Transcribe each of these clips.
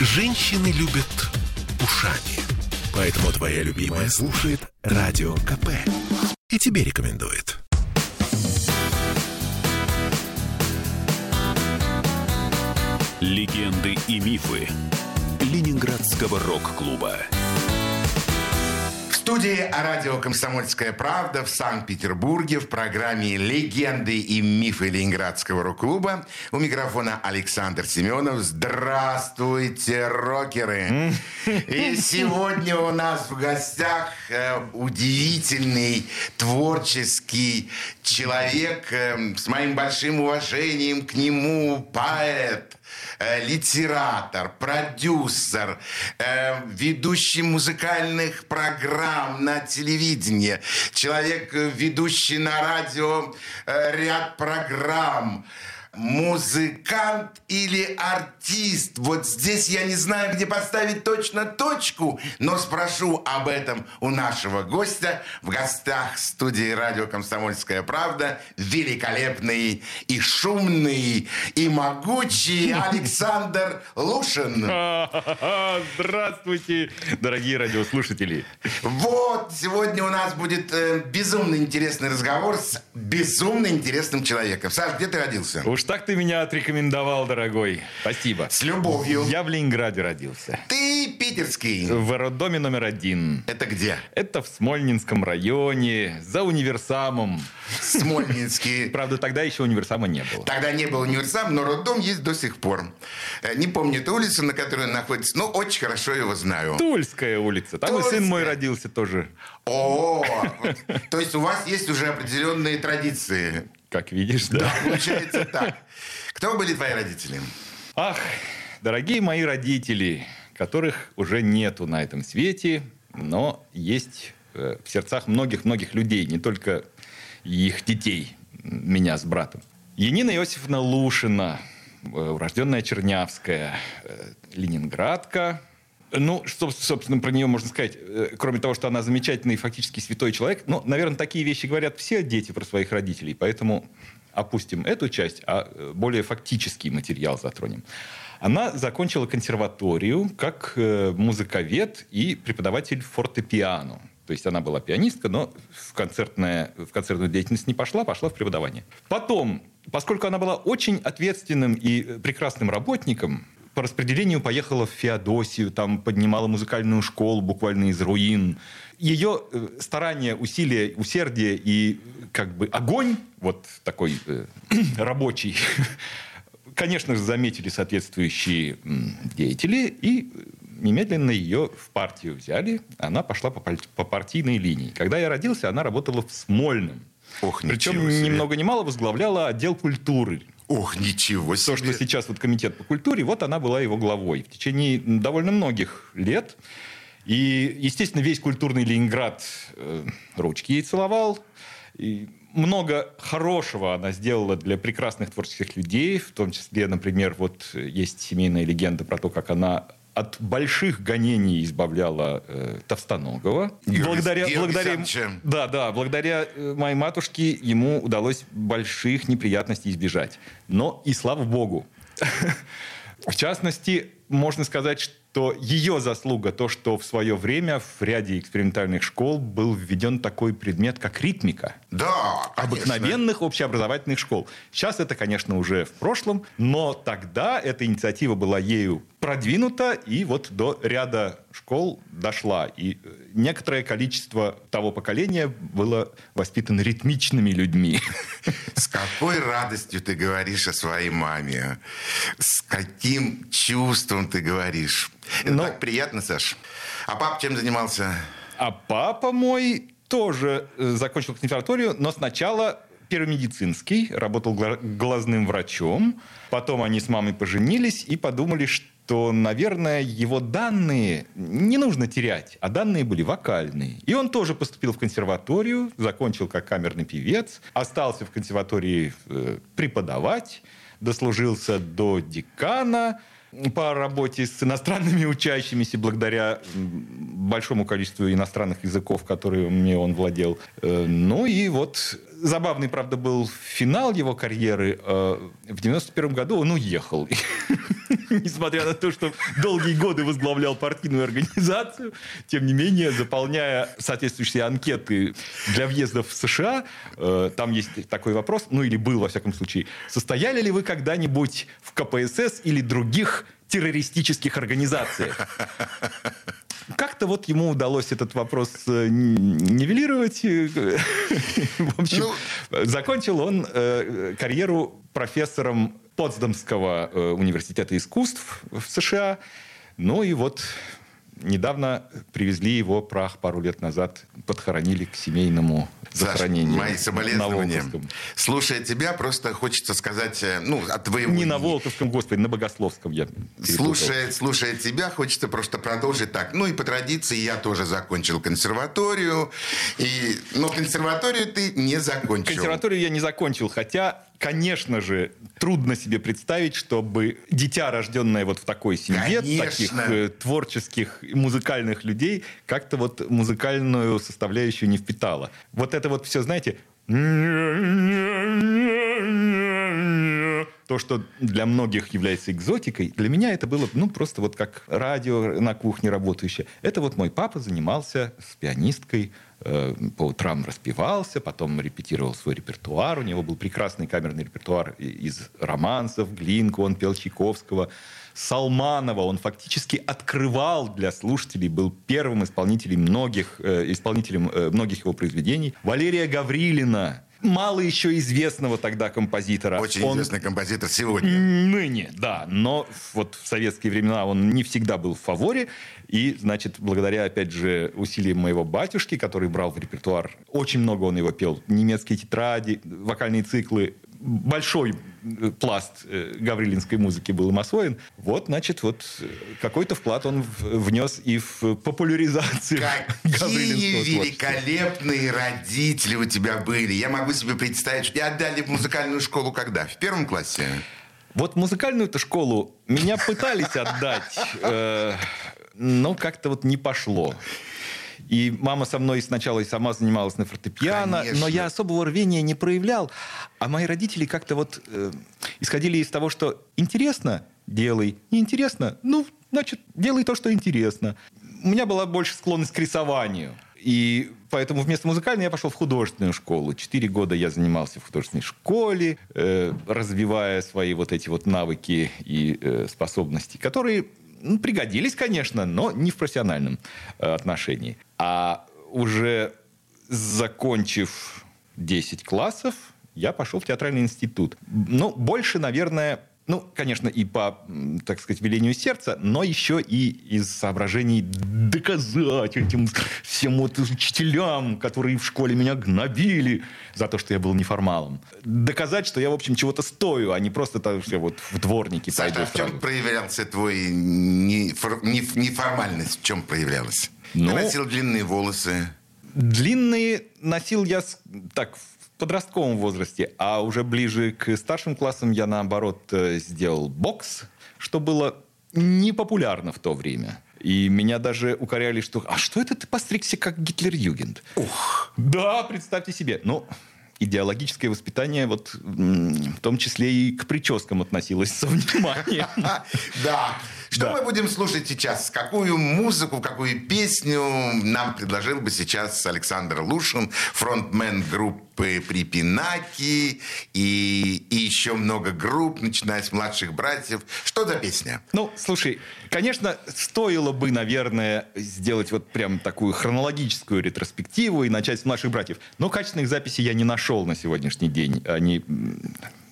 Женщины любят ушами. Поэтому твоя любимая слушает Радио КП. И тебе рекомендует. Легенды и мифы Ленинградского рок-клуба студии радио «Комсомольская правда» в Санкт-Петербурге в программе «Легенды и мифы Ленинградского рок-клуба». У микрофона Александр Семенов. Здравствуйте, рокеры! И сегодня у нас в гостях э, удивительный творческий человек э, с моим большим уважением к нему, поэт, э, литератор, продюсер, э, ведущий музыкальных программ на телевидении, человек, э, ведущий на радио ряд программ музыкант или артист. Вот здесь я не знаю, где поставить точно точку, но спрошу об этом у нашего гостя. В гостях студии радио «Комсомольская правда» великолепный и шумный и могучий Александр Лушин. Здравствуйте, дорогие радиослушатели. Вот, сегодня у нас будет э, безумно интересный разговор с безумно интересным человеком. Саш, где ты родился? Уж так ты меня отрекомендовал, дорогой. Спасибо. С любовью. Я в Ленинграде родился. Ты питерский. В роддоме номер один. Это где? Это в Смольнинском районе, за универсамом. Смольнинский. Правда, тогда еще универсама не было. Тогда не было универсама, но роддом есть до сих пор. Э, Не помню эту улицу, на которой он находится, но очень хорошо его знаю. Тульская улица. Там и сын мой родился тоже. О, то есть у вас есть уже определенные традиции. Как видишь, да. Получается так. Кто были твои родители? Ах, дорогие мои родители, которых уже нету на этом свете, но есть э, в сердцах многих-многих людей, не только их детей, меня с братом. Янина Иосифовна Лушина, э, урожденная Чернявская, э, ленинградка. Ну, что, собственно, про нее можно сказать, э, кроме того, что она замечательный фактически святой человек. Ну, наверное, такие вещи говорят все дети про своих родителей, поэтому опустим эту часть, а э, более фактический материал затронем. Она закончила консерваторию как э, музыковед и преподаватель фортепиано. То есть она была пианистка, но в, концертное, в концертную деятельность не пошла, пошла в преподавание. Потом, поскольку она была очень ответственным и прекрасным работником, по распределению поехала в Феодосию, там поднимала музыкальную школу буквально из руин. Ее э, старания, усилия, усердие и как бы огонь, вот такой э, рабочий, конечно же, заметили соответствующие деятели и немедленно ее в партию взяли. Она пошла по, по партийной линии. Когда я родился, она работала в Смольном. Ох, Причем ни много ни мало возглавляла отдел культуры. Ох, ничего себе. То, что сейчас вот комитет по культуре, вот она была его главой в течение довольно многих лет. И, естественно, весь культурный Ленинград э, ручки ей целовал. И много хорошего она сделала для прекрасных творческих людей, в том числе, например, вот есть семейная легенда про то, как она от больших гонений избавляла э, Товстоногова. Георгий- благодаря, Георгий благодаря, да, да, благодаря э, моей матушке ему удалось больших неприятностей избежать. Но и слава богу. В частности, можно сказать, что ее заслуга то, что в свое время в ряде экспериментальных школ был введен такой предмет, как ритмика. Да, конечно. Обыкновенных общеобразовательных школ. Сейчас это, конечно, уже в прошлом, но тогда эта инициатива была ею продвинута и вот до ряда школ дошла. И э, некоторое количество того поколения было воспитано ритмичными людьми. С какой радостью ты говоришь о своей маме? С каким чувством ты говоришь? Это Ну- так приятно, Саш. А папа чем занимался? А папа мой тоже э, закончил консерваторию, но сначала первый медицинский, работал гла- глазным врачом. Потом они с мамой поженились и подумали, что, наверное, его данные не нужно терять, а данные были вокальные. И он тоже поступил в консерваторию, закончил как камерный певец, остался в консерватории э, преподавать, дослужился до декана, по работе с иностранными учащимися благодаря большому количеству иностранных языков, которыми он владел. Э, ну и вот забавный, правда, был финал его карьеры. Э, в 91 году он уехал. Несмотря на то, что долгие годы возглавлял партийную организацию, тем не менее, заполняя соответствующие анкеты для въезда в США, э, там есть такой вопрос, ну или был, во всяком случае, состояли ли вы когда-нибудь в КПСС или других террористических организациях? Как-то вот ему удалось этот вопрос э, нивелировать. В общем, ну... закончил он э, карьеру профессором Потсдамского э, университета искусств в США. Ну и вот недавно привезли его прах пару лет назад, подхоронили к семейному захоронению. Саш, мои соболезнования. Слушая тебя, просто хочется сказать, э, ну, от твоего... Не на Волковском, господи, на Богословском я слушая, слушая тебя, хочется просто продолжить так. Ну и по традиции я тоже закончил консерваторию, и... но консерваторию ты не закончил. Консерваторию я не закончил, хотя конечно же, трудно себе представить, чтобы дитя, рожденное вот в такой семье, конечно. таких э, творческих, музыкальных людей, как-то вот музыкальную составляющую не впитало. Вот это вот все, знаете, то, что для многих является экзотикой, для меня это было ну, просто вот как радио на кухне работающее. Это вот мой папа занимался с пианисткой, э, по утрам распевался, потом репетировал свой репертуар. У него был прекрасный камерный репертуар из романсов, Глинку, он пел Чайковского, Салманова. Он фактически открывал для слушателей, был первым исполнителем многих, э, исполнителем э, многих его произведений. Валерия Гаврилина, мало еще известного тогда композитора. Очень он... известный композитор сегодня. Ныне, да. Но вот в советские времена он не всегда был в фаворе. И, значит, благодаря, опять же, усилиям моего батюшки, который брал в репертуар, очень много он его пел. Немецкие тетради, вокальные циклы, большой пласт э, гаврилинской музыки был им освоен. Вот, значит, вот э, какой-то вклад он внес и в популяризацию Какие великолепные родители у тебя были. Я могу себе представить, что тебя отдали в музыкальную школу когда? В первом классе? Вот музыкальную-то школу меня пытались отдать, но как-то вот не пошло. И мама со мной сначала и сама занималась на фортепиано, Конечно. но я особого рвения не проявлял. А мои родители как-то вот э, исходили из того, что интересно – делай, неинтересно – ну, значит, делай то, что интересно. У меня была больше склонность к рисованию. И поэтому вместо музыкальной я пошел в художественную школу. Четыре года я занимался в художественной школе, э, развивая свои вот эти вот навыки и э, способности, которые ну, пригодились, конечно, но не в профессиональном э, отношении. А уже закончив 10 классов, я пошел в театральный институт. Ну, больше, наверное, ну, конечно, и по, так сказать, велению сердца, но еще и из соображений доказать этим всем вот учителям, которые в школе меня гнобили за то, что я был неформалом. Доказать, что я, в общем, чего-то стою, а не просто так, что я вот в дворники Саша, пойду. а в чем сразу. проявлялся твой неформальность? В чем проявлялась? Ну, Ты носил длинные волосы. Длинные носил я так подростковом возрасте, а уже ближе к старшим классам я, наоборот, э, сделал бокс, что было непопулярно в то время. И меня даже укоряли, что «А что это ты постригся как Гитлер-Югент?» Ух! Да, представьте себе. Ну, идеологическое воспитание вот в том числе и к прическам относилось со вниманием. Да. Что мы будем слушать сейчас? Какую музыку, какую песню нам предложил бы сейчас Александр Лушин, фронтмен группы Припинаки и, и еще много групп, начиная с младших братьев. Что за песня? Ну, слушай, конечно, стоило бы, наверное, сделать вот прям такую хронологическую ретроспективу и начать с младших братьев. Но качественных записей я не нашел на сегодняшний день. Они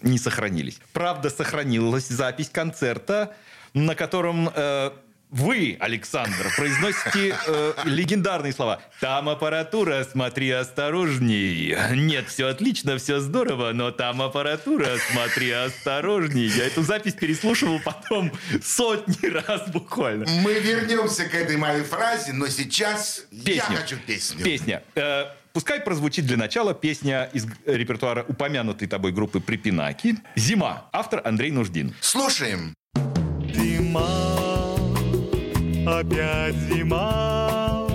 не сохранились. Правда, сохранилась запись концерта на котором э, вы, Александр, произносите э, легендарные слова. Там аппаратура, смотри осторожней. Нет, все отлично, все здорово, но там аппаратура, смотри осторожней. Я эту запись переслушивал потом сотни раз буквально. Мы вернемся к этой моей фразе, но сейчас Песню. я хочу песню. Песня. Э, Пускай прозвучит для начала песня из репертуара упомянутой тобой группы «Припинаки». «Зима». Автор Андрей Нуждин. Слушаем зима, опять зима,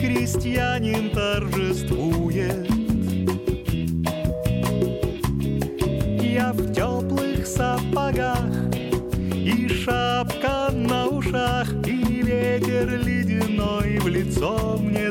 крестьянин торжествует. Я в теплых сапогах и шапка на ушах, и ветер ледяной в лицо мне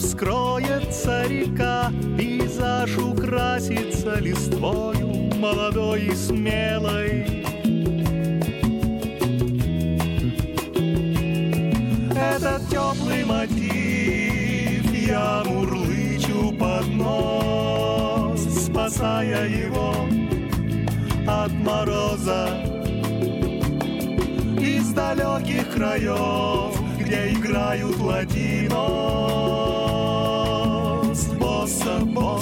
вскроется река, пейзаж украсится листвою молодой и смелой. Этот теплый мотив я мурлычу под нос, спасая его от мороза из далеких краев, где играют ладинос.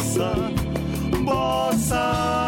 bossa, bossa.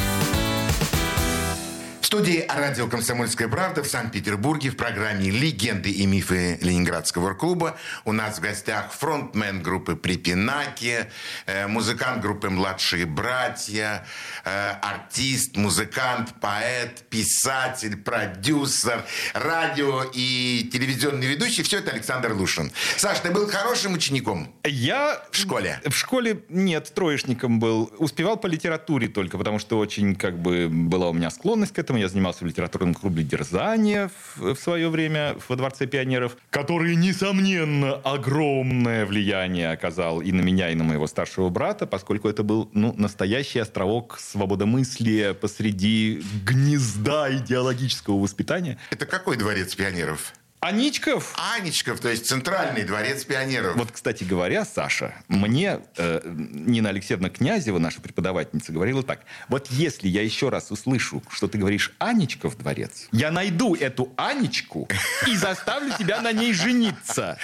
В студии радио «Комсомольская правда» в Санкт-Петербурге в программе «Легенды и мифы Ленинградского клуба» у нас в гостях фронтмен группы «Припинаки», э, музыкант группы «Младшие братья», э, артист, музыкант, поэт, писатель, продюсер, радио и телевизионный ведущий. Все это Александр Лушин. Саш, ты был хорошим учеником? Я... В школе? В школе нет, троечником был. Успевал по литературе только, потому что очень как бы была у меня склонность к этому. Я занимался в литературном клубе «Дерзание» в, в свое время во Дворце пионеров, который, несомненно, огромное влияние оказал и на меня, и на моего старшего брата, поскольку это был ну, настоящий островок свободомыслия посреди гнезда идеологического воспитания. Это какой дворец пионеров? Аничков Анечков, то есть центральный дворец пионеров. Вот, кстати говоря, Саша, мне э, Нина Алексеевна Князева, наша преподавательница, говорила так. Вот если я еще раз услышу, что ты говоришь «Анечка в дворец», я найду эту Анечку и заставлю тебя на ней жениться.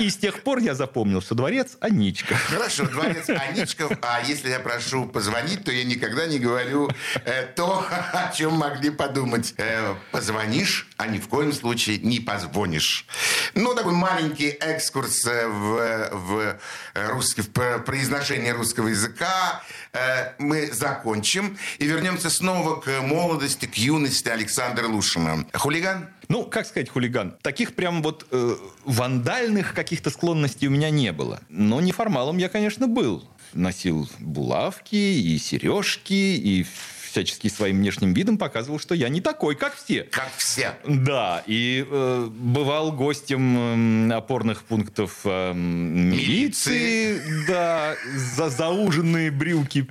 И с тех пор я запомнил, что дворец Аничка. Хорошо, дворец Аничков. А если я прошу позвонить, то я никогда не говорю э, то, о чем могли подумать. Э, позвонишь, а ни в коем случае не позвонишь. Ну, такой маленький экскурс э, в, в, русский, в произношение русского языка э, мы закончим и вернемся снова к молодости, к юности Александра Лушина. Хулиган? Ну, как сказать, хулиган? Таких прям вот э, вандальных каких-то склонностей у меня не было. Но неформалом я, конечно, был. Носил булавки и сережки, и всячески своим внешним видом показывал, что я не такой, как все. Как все. Да, и э, бывал гостем э, опорных пунктов э, милиции, да, за зауженные брюки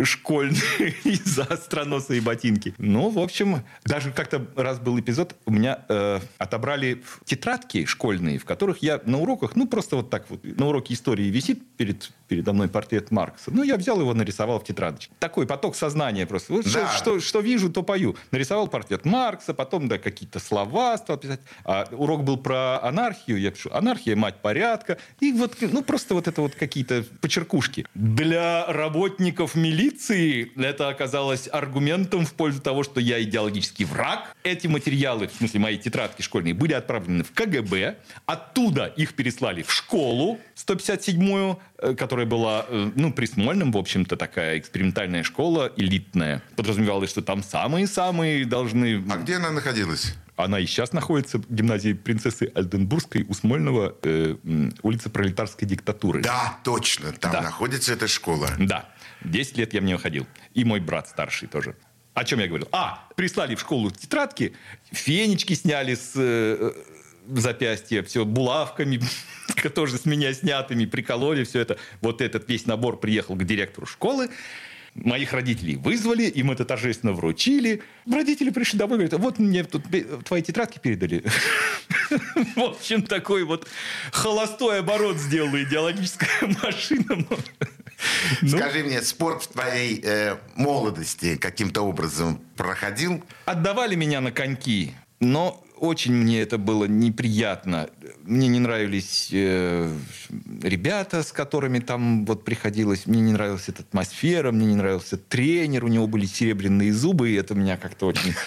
школьные и за остроносые ботинки. Ну, в общем, даже как-то раз был эпизод, у меня э, отобрали тетрадки школьные, в которых я на уроках, ну, просто вот так вот, на уроке истории висит перед, передо мной портрет Маркса. Ну, я взял его, нарисовал в тетрадочке. Такой поток сознания просто. Вот Да. что, что, что вижу, то пою. Нарисовал портрет Маркса, потом да, какие-то слова стал писать. А урок был про анархию. Я пишу, анархия, мать порядка. И вот, ну, просто вот это вот какие-то почеркушки. Для работников милиции это оказалось аргументом в пользу того, что я идеологический враг. Эти материалы, в смысле мои тетрадки школьные, были отправлены в КГБ. Оттуда их переслали в школу 157-ю, э, которая была, э, ну, при Смольном, в общем-то, такая экспериментальная школа, элитная. подразумевалось, что там самые-самые должны... А где она находилась? Она и сейчас находится в гимназии принцессы Альденбургской у Смольного, э, улица пролетарской диктатуры. Да, точно, там Да. находится эта школа. Да. 10 лет я в нее ходил. И мой брат старший тоже. О чем я говорил? А, прислали в школу тетрадки, фенечки сняли с э, запястья, все булавками, тоже с меня снятыми, прикололи все это. Вот этот весь набор приехал к директору школы. Моих родителей вызвали, им это торжественно вручили. Родители пришли домой и говорят, вот мне тут твои тетрадки передали. В общем, такой вот холостой оборот сделала идеологическая машина. Ну, Скажи мне, спорт в твоей э, молодости каким-то образом проходил? Отдавали меня на коньки, но очень мне это было неприятно. Мне не нравились э, ребята, с которыми там вот приходилось. Мне не нравилась эта атмосфера, мне не нравился тренер. У него были серебряные зубы, и это меня как-то очень...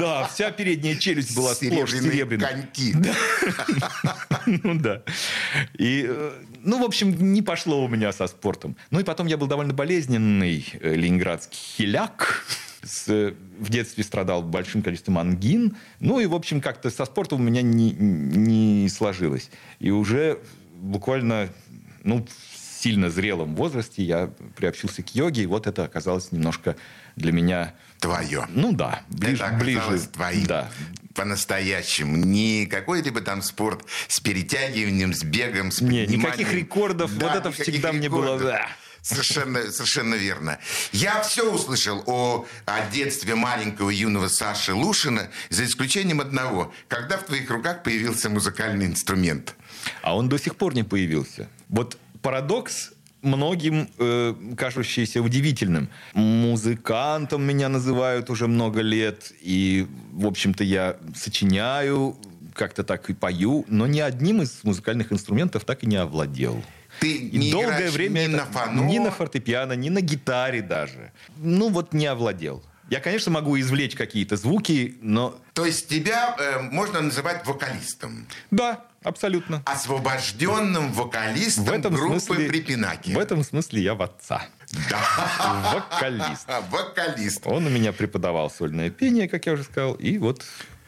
Да, вся передняя челюсть была сплошь серебряной. коньки. Ну да. И, э, ну, в общем, не пошло у меня со спортом. Ну и потом я был довольно болезненный э, ленинградский хиляк. С, в детстве страдал большим количеством ангин. Ну и, в общем, как-то со спортом у меня не, не сложилось. И уже буквально, ну, в сильно зрелом возрасте я приобщился к йоге, и вот это оказалось немножко для меня, Твое. ну да, ближе, это ближе. твоим. Да, По-настоящему. Не какой-либо там спорт с перетягиванием, с бегом, с Не, никаких рекордов. Да, вот это всегда мне было... рекордов. да. Совершенно, совершенно верно. Я все услышал о, о детстве маленького юного Саши Лушина, за исключением одного. Когда в твоих руках появился музыкальный инструмент? А он до сих пор не появился. Вот парадокс многим э, кажущийся удивительным. Музыкантом меня называют уже много лет, и, в общем-то, я сочиняю, как-то так и пою, но ни одним из музыкальных инструментов так и не овладел. Ты И не долгое время ни на фано, ни на фортепиано, ни на гитаре даже. Ну вот не овладел. Я, конечно, могу извлечь какие-то звуки, но То есть тебя э, можно называть вокалистом. да, абсолютно. Освобожденным вокалистом В этом группы смысле, Припинаки. в этом смысле я в отца. Да. Вокалист. Вокалист. Он у меня преподавал сольное пение, как я уже сказал, и вот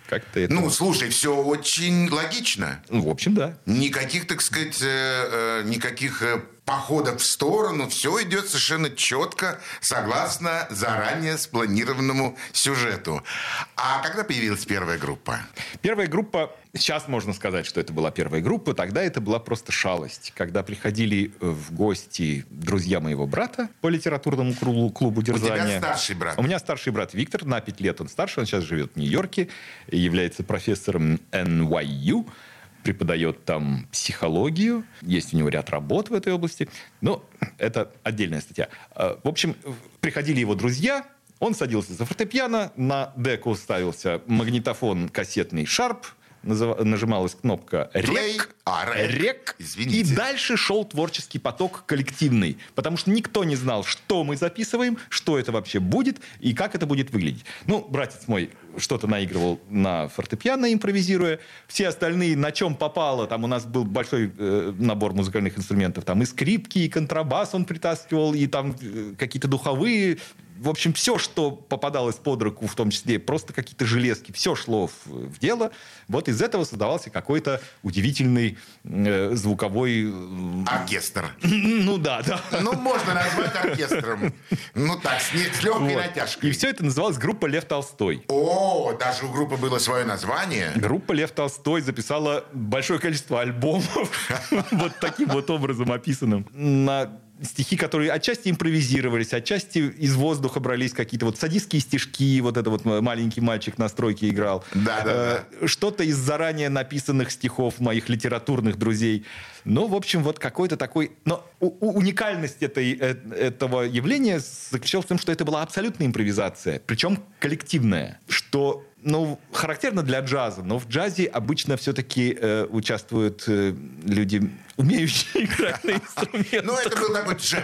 как-то это... Ну, слушай, все очень логично. Ну, в общем, да. Никаких, так сказать, э, э, никаких э, походов в сторону. Все идет совершенно четко, согласно заранее спланированному сюжету. А когда появилась первая группа? Первая группа, сейчас можно сказать, что это была первая группа, тогда это была просто шалость. Когда приходили э, в гости друзья моего брата по литературному клубу, клубу У тебя старший брат. У меня старший брат Виктор, на 5 лет он старше, он сейчас живет в Нью-Йорке, является профессором NYU, преподает там психологию, есть у него ряд работ в этой области, но это отдельная статья. А, В общем, приходили его друзья, он садился за фортепиано, на деку ставился магнитофон кассетный «Шарп», нажималась кнопка. «Рек», А, рек. «Рек», и дальше шел творческий поток коллективный, потому что никто не знал, что мы записываем, что это вообще будет и как это будет выглядеть. Ну, братец мой что-то наигрывал на фортепиано, импровизируя. Все остальные, на чем попало, там у нас был большой э, набор музыкальных инструментов, там и скрипки, и контрабас он притаскивал, и там э, какие-то духовые в общем, все, что попадалось под руку, в том числе просто какие-то железки, все шло в, в дело. Вот из этого создавался какой-то удивительный э, звуковой... э, Оркестр. Ну да, да. Ну, можно назвать оркестром. Ну так, с, не- с легкой Вот. натяжкой. И все это называлось группа Лев Толстой. О, даже у группы было свое название. Группа Лев Толстой записала большое количество альбомов, вот таким вот образом описанным, на стихи, которые отчасти импровизировались, отчасти из воздуха брались какие-то вот садистские стишки, вот это вот маленький мальчик на стройке играл. Да-да-да. Э, Что-то из заранее написанных стихов моих литературных друзей. Ну, в общем, вот какой-то такой... Но уникальность этой, э, этого явления заключалась в том, что это была абсолютная импровизация, причем коллективная, что ну, характерно для джаза, но в джазе обычно все-таки э, участвуют э, люди, умеющие играть на инструментах. Ну, это был такой джем.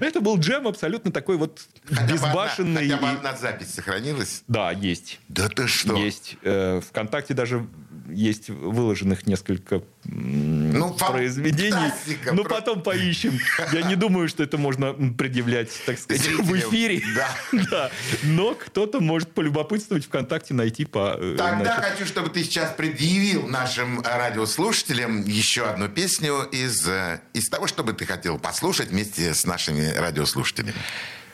Это был джем абсолютно такой вот безбашенный. Хотя бы одна запись сохранилась. Да, есть. Да ты что? Есть. Э, ВКонтакте даже есть выложенных несколько ну, произведений. Но про... потом поищем. Я не думаю, что это можно предъявлять, так сказать, Зрителям. в эфире. Да. да. Но кто-то может полюбопытствовать ВКонтакте, найти по... Э, Тогда значит... хочу, чтобы ты сейчас предъявил нашим радиослушателям еще одну песню из, э, из того, что бы ты хотел послушать вместе с нашими радиослушателями.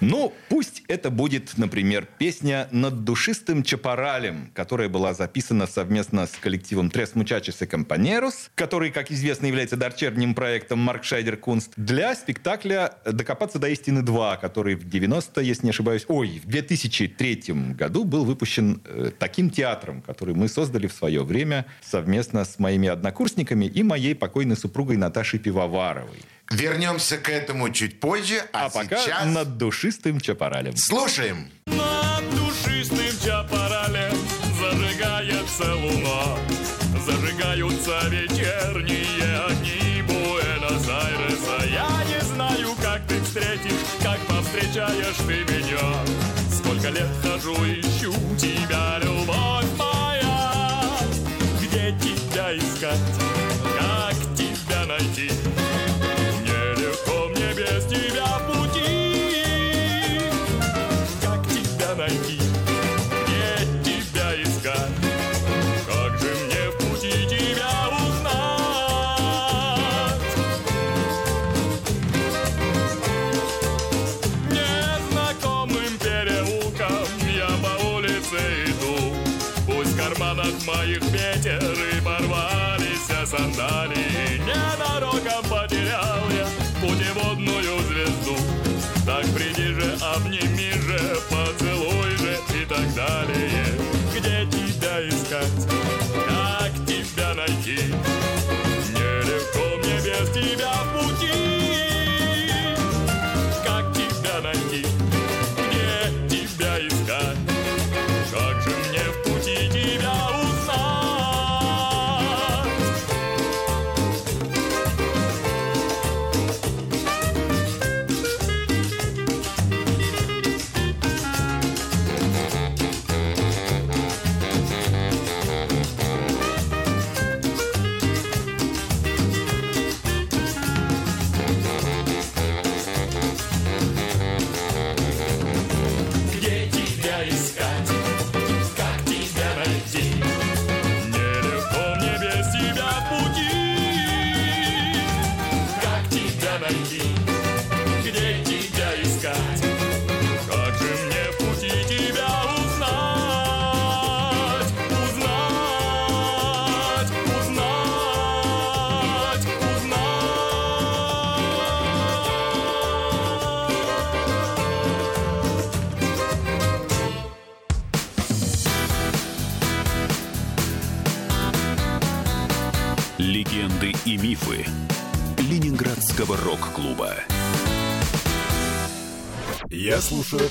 Ну, пусть это будет, например, песня «Над душистым чапаралем», которая была записана совместно с коллективом «Tres Muchachos y Compañeros», который, как известно, является дочерним проектом Markscheider Kunst, для спектакля «Докопаться до истины 2», который в 90, если не ошибаюсь, ой, в 2003 году был выпущен э, таким театром, который мы создали в свое время совместно с моими однокурсниками и моей покойной супругой Наташей Пивоваровой. Вернемся к этому чуть позже, а, а сейчас... пока над душистым чапаралем. Слушаем. Над душистым чапаралем зажигается луна, зажигаются вечерние огни Буэнос-Айреса. Я не знаю, как ты встретишь, как повстречаешь ты меня. Сколько лет хожу, ищу тебя, любовь моя. Где тебя искать? Как тебя найти? Сандалии. Ненароком потерял я путеводную звезду. Так приди же, обними же, поцелуй же и так далее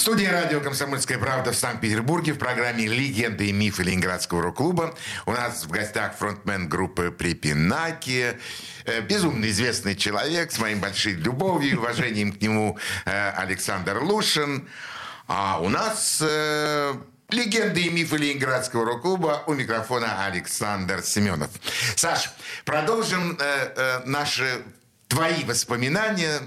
студии радио «Комсомольская правда» в Санкт-Петербурге в программе «Легенды и мифы Ленинградского рок-клуба». У нас в гостях фронтмен группы «Припинаки», э, безумно известный человек с моей большой любовью и уважением к нему э, Александр Лушин. А у нас э, Легенды и мифы Ленинградского рок-клуба. У микрофона Александр Семенов. Саш, продолжим э, э, наши твои воспоминания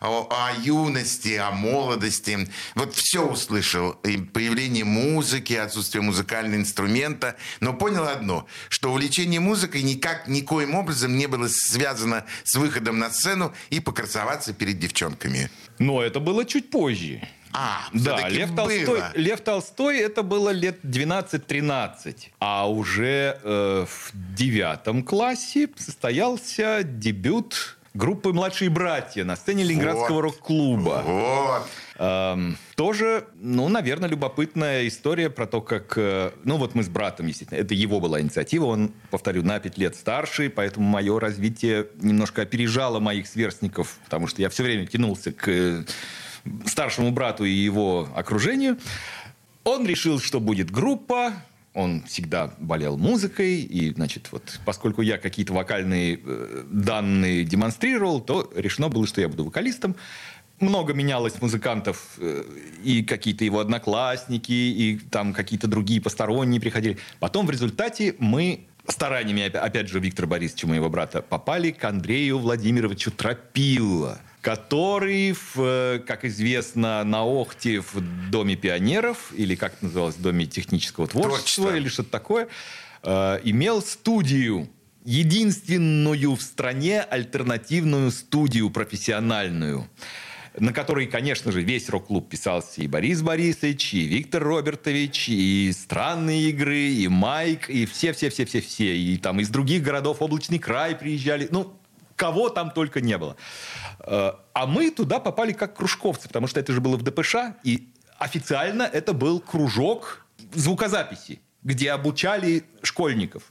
о, о юности, о молодости. Вот все услышал. И появление музыки, отсутствие музыкального инструмента. Но понял одно, что увлечение музыкой никак, никоим образом не было связано с выходом на сцену и покрасоваться перед девчонками. Но это было чуть позже. А, да, Лев Толстой, Лев Толстой это было лет 12-13. А уже э, в девятом классе состоялся дебют группы «Младшие братья» на сцене Ленинградского вот, рок-клуба. Вот. Эм, тоже, ну, наверное, любопытная история про то, как... э, Ну, вот мы с братом, естественно, это его была инициатива, он, повторю, на 5 лет старше, поэтому мое развитие немножко опережало моих сверстников, потому что я все время тянулся к э, старшему брату и его окружению. Он решил, что будет группа, он всегда болел музыкой, и, значит, вот, поскольку я какие-то вокальные э, данные демонстрировал, то решено было, что я буду вокалистом. Много менялось музыкантов, э, и какие-то его одноклассники, и там какие-то другие посторонние приходили. Потом в результате мы стараниями, опя- опять же, Виктора Борисовича, моего брата, попали к Андрею Владимировичу Тропило, который, в, э, как известно, на Охте в Доме пионеров, или как это называлось, в Доме технического творчества, Творчества. или что-то такое, э, имел студию, единственную в стране альтернативную студию профессиональную, на которой, конечно же, весь рок-клуб писался и Борис Борисович, и Виктор Робертович, и «Странные игры», и Майк, и все-все-все-все-все. И там из других городов «Облачный край» приезжали. Ну, кого там только не было. Э, А мы туда попали как кружковцы, потому что это же было в ДПШ, и официально это был кружок звукозаписи где обучали школьников.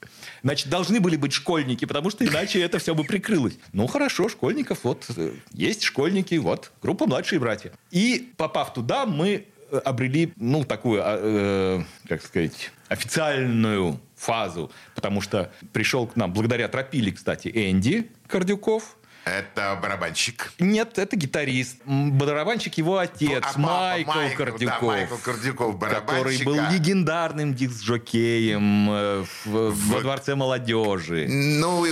Значит, должны были быть школьники, потому что иначе это все бы прикрылось. Ну, хорошо, школьников, вот, э, есть школьники, вот, группа «Младшие братья». И, попав туда, мы э, обрели, ну, такую, а, э, как сказать, официальную фазу, потому что пришел к нам, благодаря Тропиле, кстати, Энди Кордюков, Это барабанщик. нет, это гитарист. Барабанщик его отец, А папа Майкл, Майкл, да, Кордюков. Майкл Кордюков, который был легендарным диск-жокеем э, в- во Дворце молодежи. Ну,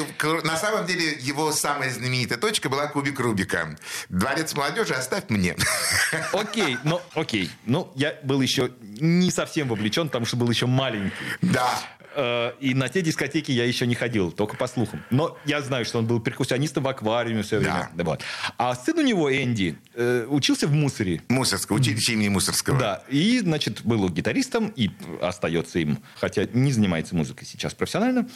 на самом деле, его самая знаменитая точка была кубик Рубика. Дворец молодежи оставь мне. Окей, ну, окей. Ну, я был еще не совсем вовлечен, потому что был еще маленький. Да. Э, И на те дискотеки я еще не ходил, только по слухам. Но я знаю, что он был перкуссионистом в аквариуме все время. Да. вот. А сын у него, Энди, э, учился в мусоре. Мусорское, училище имени Мусорского. Да, и, значит, был гитаристом и остается им, хотя не занимается музыкой сейчас профессионально.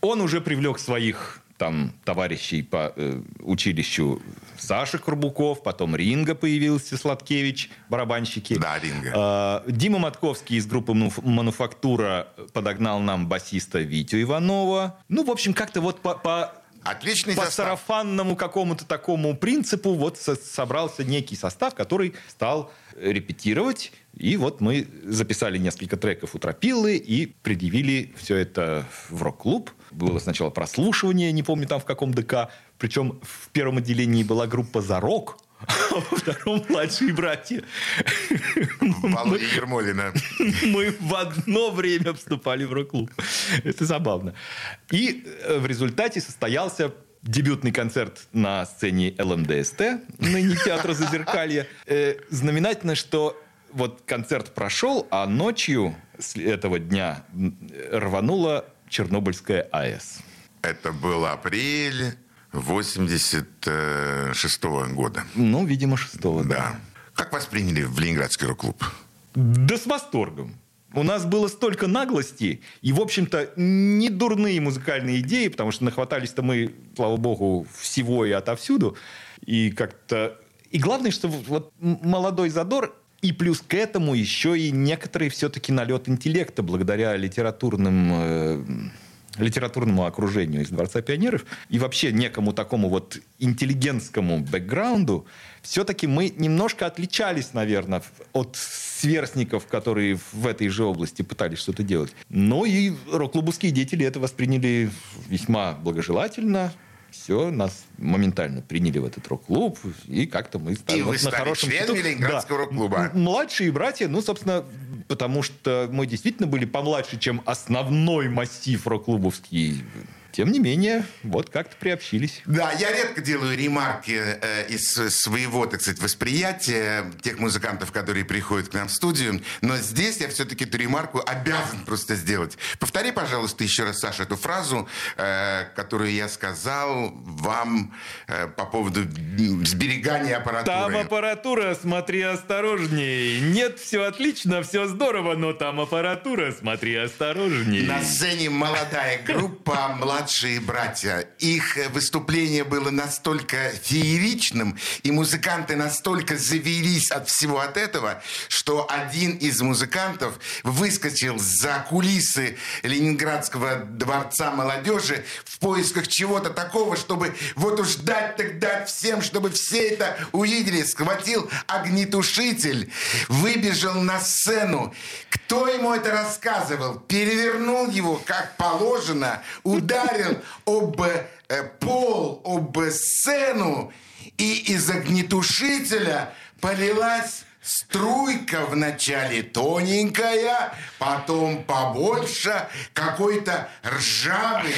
Он уже привлек своих там товарищей по э, училищу Саша Курбуков, потом Ринга появился, Сладкевич, барабанщики. Да, Ринга. А, Дима Матковский из группы «Мануф- «Мануфактура» подогнал нам басиста Витю Иванова. Ну, в общем, как-то вот по, по Отличный по состав. сарафанному какому-то такому принципу вот со- собрался некий состав, который стал репетировать. И вот мы записали несколько треков у Тропилы и предъявили все это в рок-клуб. Было сначала прослушивание, не помню там в каком ДК. Причем в первом отделении была группа «За рок», а во втором «Младшие братья». Володя Ермолина. Мы в одно время вступали в рок-клуб. Это забавно. И э, в результате состоялся дебютный концерт на сцене ЛМДСТ, ныне театра Зазеркалья. Э, Знаменательно, что вот концерт прошел, а ночью с этого дня рванула Чернобыльская АЭС. Это был апрель 86 года. Ну, видимо, шестого, да. Да. Как восприняли в Ленинградский рок-клуб? Да с восторгом. У нас было столько наглости и, в общем-то, не дурные музыкальные идеи, потому что нахватались-то мы, слава богу, всего и отовсюду. И как-то... И главное, что вот молодой задор, и плюс к этому еще и некоторый все-таки налет интеллекта благодаря литературным... э, литературному окружению из Дворца пионеров и вообще некому такому вот интеллигентскому бэкграунду, все-таки мы немножко отличались, наверное, от сверстников, которые в этой же области пытались что-то делать. Но и рок-клубовские деятели это восприняли весьма благожелательно. Все, нас моментально приняли в этот рок-клуб, и как-то мы стали И вы вот стали членами счету- Ленинградского Да. рок-клуба. Младшие братья, ну, собственно, потому что мы действительно были помладше, чем основной массив рок-клубовский. Тем не менее, вот как-то приобщились. Да, я редко делаю ремарки э, из своего, так сказать, восприятия тех музыкантов, которые приходят к нам в студию, но здесь я все-таки эту ремарку обязан просто сделать. Повтори, пожалуйста, еще раз, Саша, эту фразу, э, которую я сказал вам э, по поводу сберегания аппаратуры. Там аппаратура, смотри осторожней. Нет, все отлично, все здорово, но там аппаратура, смотри осторожней. На сцене молодая группа «Младшие младшие братья. Их э, выступление было настолько фееричным, и музыканты настолько завелись от всего от этого, что один из музыкантов выскочил за кулисы Ленинградского дворца молодежи в поисках чего-то такого, чтобы вот уж дать так дать всем, чтобы все это увидели. Схватил огнетушитель, выбежал на сцену. Кто ему это рассказывал? Перевернул его, как положено, ударил об э, пол, об сцену, и из огнетушителя полилась Струйка вначале тоненькая, потом побольше, какой-то ржавый,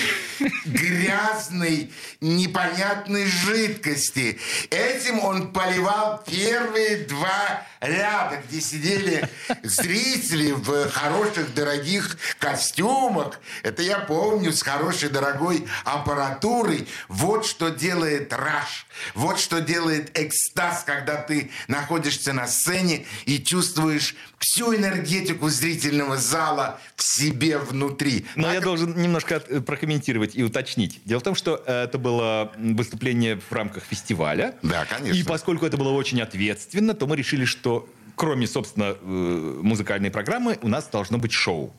грязный, непонятной жидкости. Этим он поливал первые два ряда, где сидели зрители в хороших дорогих костюмах. Это я помню, с хорошей дорогой аппаратурой. Вот что делает раш. Вот что делает экстаз, когда ты находишься на сцене и чувствуешь всю энергетику зрительного зала в себе внутри. Но А я должен немножко э, прокомментировать и уточнить. Дело в том, что э, это было выступление в рамках фестиваля. Да, конечно. И поскольку это было очень ответственно, то мы решили, что кроме, собственно, э, музыкальной программы, у нас должно быть шоу.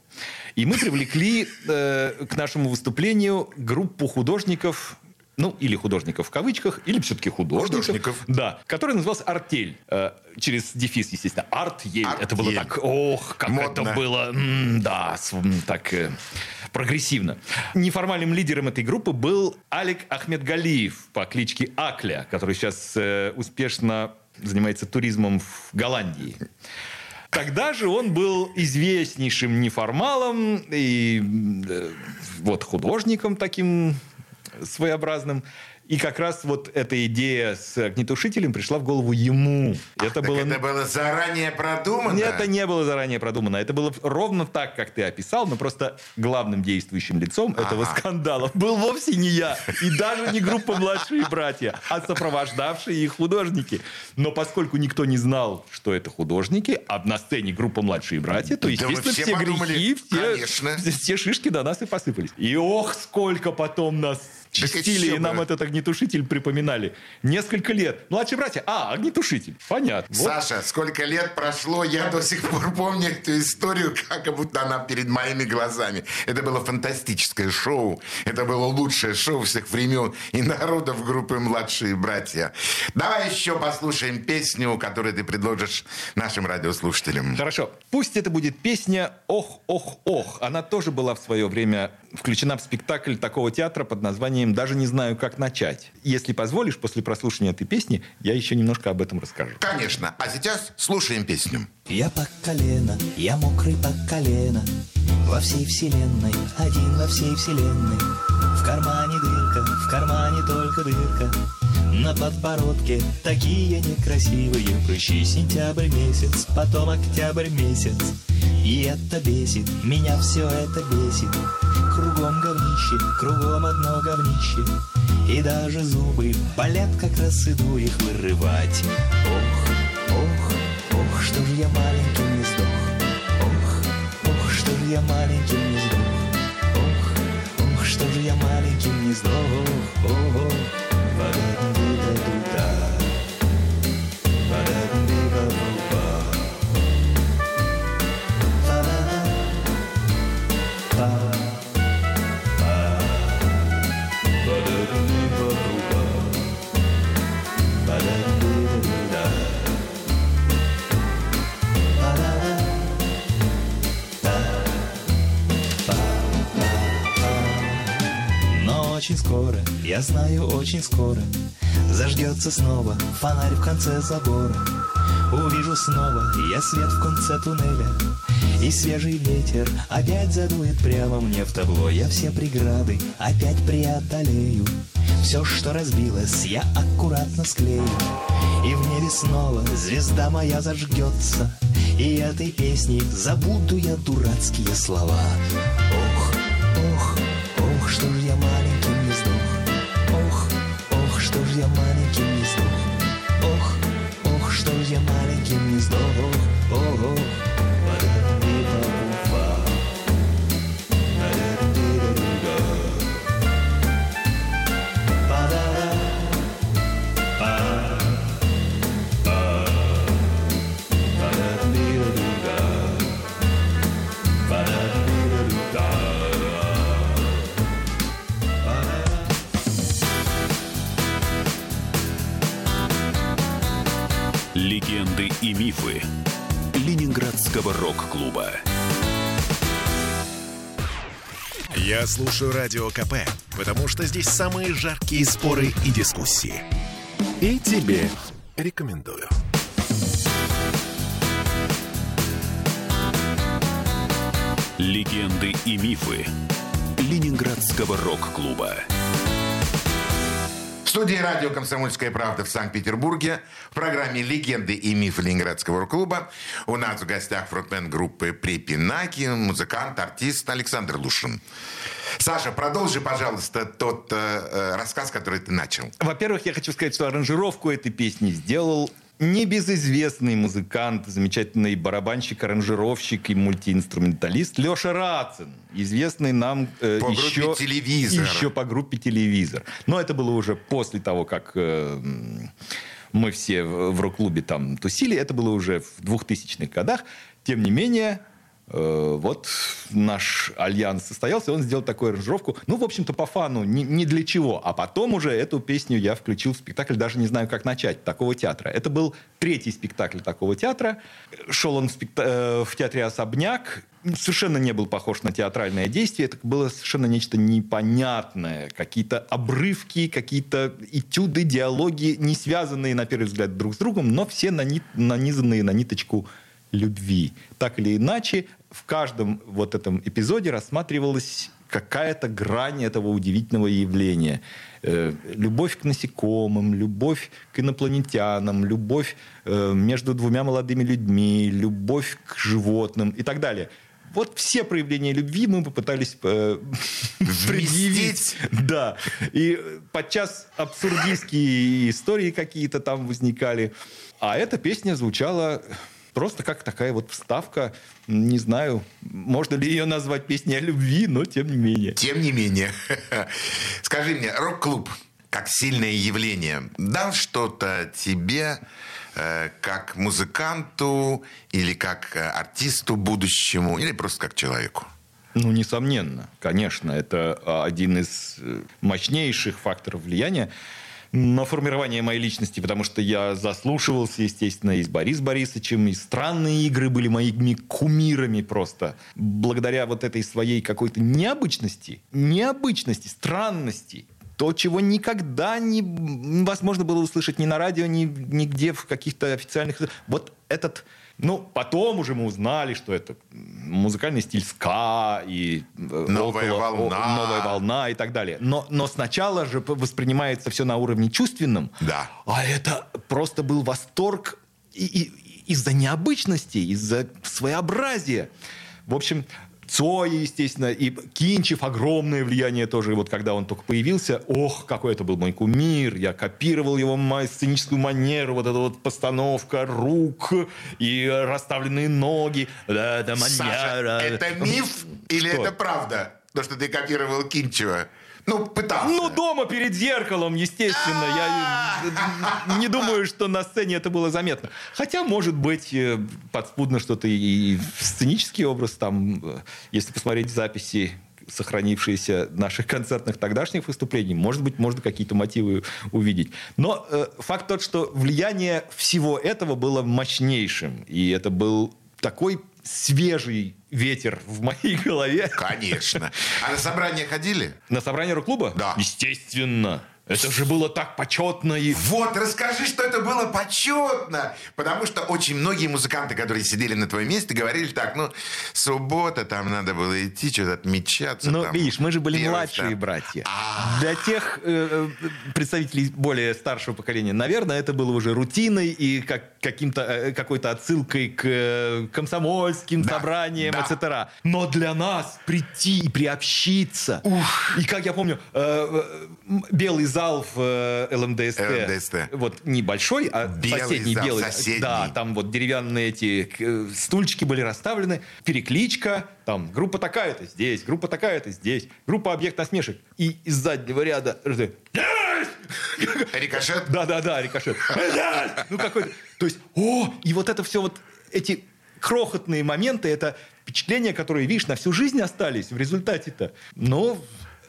И мы привлекли э, к нашему выступлению группу художников, ну, или художников в кавычках, или все-таки художников. Художников. Да, который назывался «Артель». Э, через дефис, естественно. «Артель». Это было так, ох, как Модно. это было, м, да, так э, прогрессивно. Неформальным лидером этой группы был Алик Ахмедгалиев по кличке Акля, который сейчас э, успешно занимается туризмом в Голландии. Тогда же он был известнейшим неформалом и э, вот художником таким своеобразным. И как раз вот эта идея с огнетушителем пришла в голову ему. Это Так было... это было заранее продумано? Нет, это не было заранее продумано. Это было ровно так, как ты описал, но просто главным действующим лицом этого скандала был вовсе не я. И даже не группа «Младшие братья», а сопровождавшие их художники. Но поскольку никто не знал, что это художники, а на сцене группа «Младшие братья», то, Да естественно, все все, подумали, грехи, все, конечно. все, все шишки до нас и посыпались. И ох, сколько потом нас чистили, и нам бы. этот огнетушитель припоминали. Несколько лет. Младшие братья, а, огнетушитель. Понятно. Вот Саша, сколько лет прошло, я до сих пор помню эту историю, как будто она перед моими глазами. Это было фантастическое шоу. Это было лучшее шоу всех времен и народов группы «Младшие братья». Давай еще послушаем песню, которую ты предложишь нашим радиослушателям. Хорошо. Пусть это будет песня «Ох, ох, ох». Она тоже была в свое время включена в спектакль такого театра под названием «Даже не знаю, как начать». Если позволишь, после прослушивания этой песни я еще немножко об этом расскажу. Конечно. А сейчас слушаем песню. Я по колено, я мокрый по колено Во всей вселенной, один во всей вселенной В кармане дырка, в кармане только дырка На подбородке такие некрасивые прыщи Сентябрь месяц, потом октябрь месяц И это бесит, меня все это бесит Кругом говнище, кругом одно говнище И даже зубы болят, как раз иду их вырывать Ох, ох, Ох, что же я маленьким не сдох Ох, ох, что же я маленьким не сдох Ох, ох, что же я маленьким не сдох Ох, ба-да-дum-ди-да-ду-да. Очень скоро, я знаю, очень скоро Зажгется снова фонарь в конце забора. Увижу снова я свет в конце туннеля И свежий ветер опять задует прямо мне в табло. Я все преграды опять преодолею Все, что разбилось, я аккуратно склею. И в небе снова звезда моя зажгется И этой песней забуду я дурацкие слова Слушаю Радио КП, потому что здесь самые жаркие споры и дискуссии. И тебе рекомендую. Легенды и мифы Ленинградского рок-клуба. Студии радио «Комсомольская правда» в Санкт-Петербурге в программе «Легенды и мифы Ленинградского рок-клуба» у нас в гостях фронтмен группы «Припинаки», музыкант, артист Александр Лушин. Саша, продолжи, пожалуйста, тот э, э, рассказ, который ты начал. Во-первых, я хочу сказать, что аранжировку этой песни сделал небезызвестный музыкант, замечательный барабанщик, аранжировщик и мультиинструменталист Леша Рацин, известный нам э, По группе еще, «Телевизор». еще по группе «Телевизор». Но это было уже после того, как э, мы все в рок-клубе там тусили. Это было уже в 2000-х годах. Тем не менее, вот наш альянс состоялся, он сделал такую аранжировку. Ну, в общем-то, по фану, ни, ни для чего. А потом уже эту песню я включил в спектакль, даже не знаю, как начать, такого театра. Это был третий спектакль такого театра. Шел он в, спекта- э, в театре «Особняк». Совершенно не был похож на театральное действие. Это было совершенно нечто непонятное. Какие-то обрывки, какие-то этюды, диалоги, не связанные, на первый взгляд, друг с другом, но все нани- нанизанные на ниточку любви. Так или иначе, в каждом вот этом эпизоде рассматривалась какая-то грань этого удивительного явления. Э, любовь к насекомым, любовь к инопланетянам, любовь э, между двумя молодыми людьми, любовь к животным и так далее. Вот все проявления любви мы попытались э, предъявить. Да. И подчас абсурдистские истории какие-то там возникали. А эта песня звучала просто как такая вот вставка. Не знаю, можно ли ее назвать песней о любви, но тем не менее. Тем не менее. Скажи мне, рок-клуб как сильное явление дал что-то тебе э, как музыканту или как э, артисту будущему или просто как человеку? Ну, несомненно, конечно, это а, один из э, мощнейших факторов влияния на формирование моей личности, потому что я заслушивался, естественно, и с Борисом Борисовичем, и странные игры были моими кумирами просто. Благодаря вот этой своей какой-то необычности, необычности, странности, то, чего никогда не возможно было услышать ни на радио, ни нигде в каких-то официальных... Вот этот... Ну, потом уже мы узнали, что это музыкальный стиль ска и э, Новая волна. о- новая волна и так далее. Но, но сначала же воспринимается все на уровне чувственном. Да. А это просто был восторг и- и- из-за необычности, из-за своеобразия. В общем, Цой, естественно, и Кинчев огромное влияние тоже, вот когда он только появился, ох, какой это был мой кумир, я копировал его сценическую манеру, вот эта вот постановка рук и расставленные ноги. Да, Саша, манера. это миф или Что? это правда? То, что ты копировал Кинчева? Ну, пытался. Ну, дома перед зеркалом, естественно. Я не думаю, что на сцене это было заметно. Хотя, может быть, э, подспудно что-то и сценический образ там, э, если посмотреть записи сохранившиеся наших концертных тогдашних выступлений, может быть, можно какие-то мотивы увидеть. Но э, факт тот, что влияние всего этого было мощнейшим. И это был такой свежий ветер в моей голове. Конечно. А на собрание ходили? На собрание рок-клуба? Да. Естественно. Это же было так почетно и... Вот, расскажи, что это было почетно. Потому что очень многие музыканты, которые сидели на твоем месте, говорили так, ну, суббота, там надо было идти, что-то отмечаться. Но там, видишь, мы же были младшие там. братья. А. Для тех э, э, представителей более старшего поколения, наверное, это было уже рутиной и как, каким-то, э, какой-то отсылкой к э, комсомольским Да, собраниям, да. etc. Но для нас прийти и приобщиться. И как я помню, э, э, белый зал в э, ЛМДСТ. ЛМДСТ. Вот небольшой, а Белый соседний зал, белый. соседний. Да, там вот деревянные эти э, стульчики были расставлены, перекличка, там группа такая-то здесь, группа такая-то здесь, группа объект насмешек. И из заднего ряда Рикошет? да-да-да, рикошет. Ну какой-то. То есть, о, и вот это все вот эти крохотные моменты, это впечатления, которые, видишь, на всю жизнь остались в результате-то. Ну,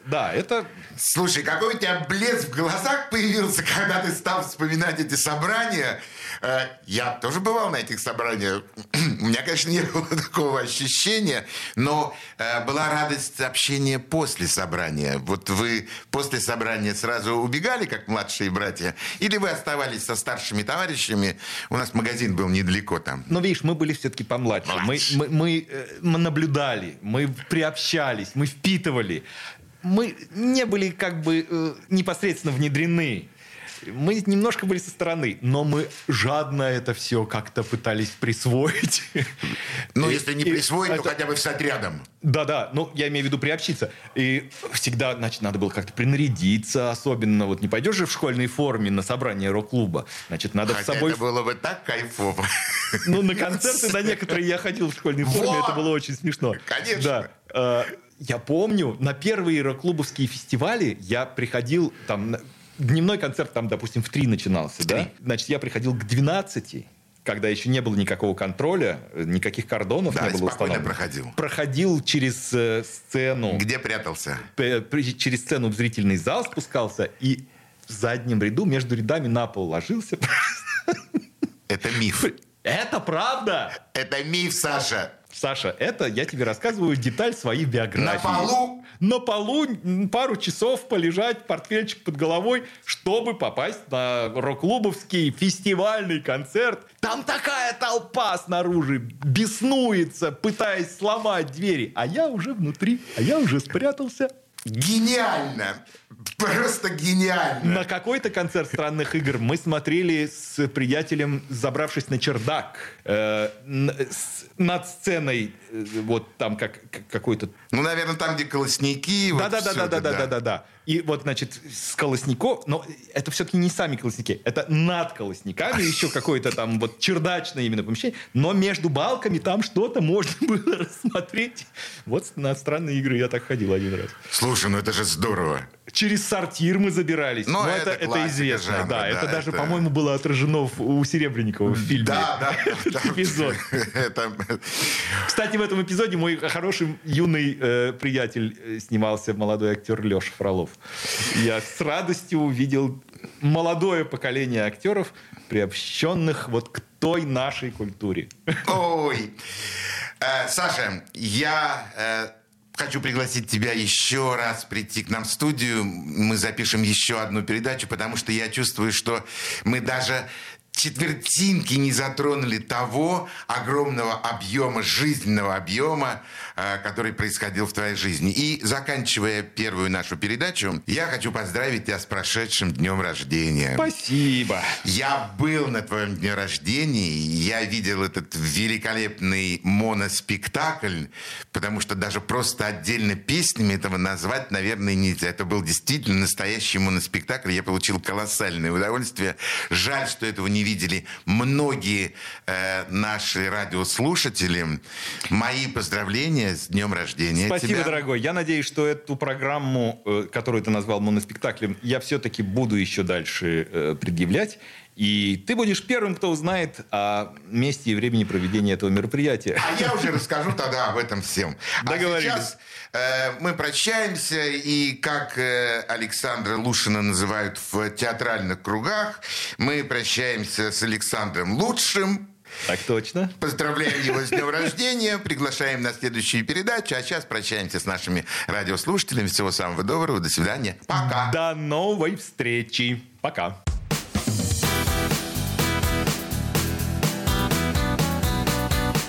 да, это Слушай, какой у тебя блеск в глазах появился, когда ты стал вспоминать эти собрания. Э, Я тоже бывал на этих собраниях. У меня, конечно, не было такого ощущения, но э, была радость общения после собрания. Вот вы после собрания сразу убегали, как младшие братья, или вы оставались со старшими товарищами? У нас магазин был недалеко там. Но видишь, мы были все-таки помладше. Мы, Младше. мы, мы, э, мы наблюдали, мы приобщались, мы впитывали. Мы не были как бы э, непосредственно внедрены. Мы немножко были со стороны, но мы жадно это все как-то пытались присвоить. Ну, если не присвоить, то хотя бы встать рядом. Да-да, ну, я имею в виду приобщиться. И всегда, значит, надо было как-то принарядиться, особенно вот не пойдешь же в школьной форме на собрание рок-клуба. Значит, надо с Хотя собой... это было бы так кайфово. Ну, на концерты на некоторые я ходил в школьной форме, это было очень смешно. Конечно. Да. Э, Я помню, на первые рок-клубовские фестивали я приходил, там, дневной концерт там, допустим, в 3 начинался, да? Значит, я приходил к 12, когда еще не было никакого контроля, э, никаких кордонов Да, не было установлено. проходил. Проходил через э, сцену, Где прятался? п- при- через сцену в зрительный зал спускался и в заднем ряду между рядами на пол ложился. Это миф. Это правда! Это миф, Саша. Саша, это я тебе рассказываю деталь своей биографии. На полу? На полу пару часов полежать, портфельчик под головой, чтобы попасть на рок-клубовский фестивальный концерт. Там такая толпа снаружи беснуется, пытаясь сломать двери. А я уже внутри, а я уже спрятался. Гениально. Просто гениально. На какой-то концерт странных игр мы смотрели с приятелем, забравшись на чердак. Э, с- над сценой, э, вот там как, как какой-то Ну, наверное, там, где колосники. вот Это. И вот, значит, с колосников, но это все-таки не сами колосники, это над колосниками еще какое-то там вот чердачное именно помещение, но между балками там что-то можно было рассмотреть. Вот на странные игры я так ходил один раз. Слушай, ну это же здорово. Через сортир мы забирались. Ну, Но это это, это классика известно. жанра, да, да, это даже, это- по-моему, было отражено у Серебренникова в фильме. Да, да. Этот эпизод. Это... Кстати, в этом эпизоде мой хороший юный э, приятель э, снимался, молодой актер Леша Фролов. Я с радостью увидел молодое поколение актеров, приобщенных вот к той нашей культуре. Ой. Э, Саша, я э, хочу пригласить тебя еще раз прийти к нам в студию. Мы запишем еще одну передачу, потому что я чувствую, что мы даже четвертинки не затронули того огромного объема, жизненного объема, э, который происходил в твоей жизни. И заканчивая первую нашу передачу, я хочу поздравить тебя с прошедшим днем рождения. Спасибо. Я был на твоем дне рождения, я видел этот великолепный моноспектакль, потому что даже просто отдельно песнями этого назвать, наверное, нельзя. Это был действительно настоящий моноспектакль. Я получил колоссальное удовольствие. Жаль, что этого не видели многие э, наши радиослушатели. Мои поздравления с днем рождения Спасибо, тебя. дорогой. Я надеюсь, что эту программу, э, которую ты назвал моноспектаклем, я все-таки буду еще дальше э, предъявлять. И ты будешь первым, кто узнает о месте и времени проведения этого мероприятия. А я уже расскажу тогда об этом всем. Договорились. А сейчас э, мы прощаемся, и как э, Александра Лушина называют в театральных кругах, мы прощаемся с Александром Лучшим. Так точно. Поздравляем его с днем рождения, приглашаем на следующую передачу, а сейчас прощаемся с нашими радиослушателями. Всего самого доброго, до свидания, пока. До новой встречи. Пока.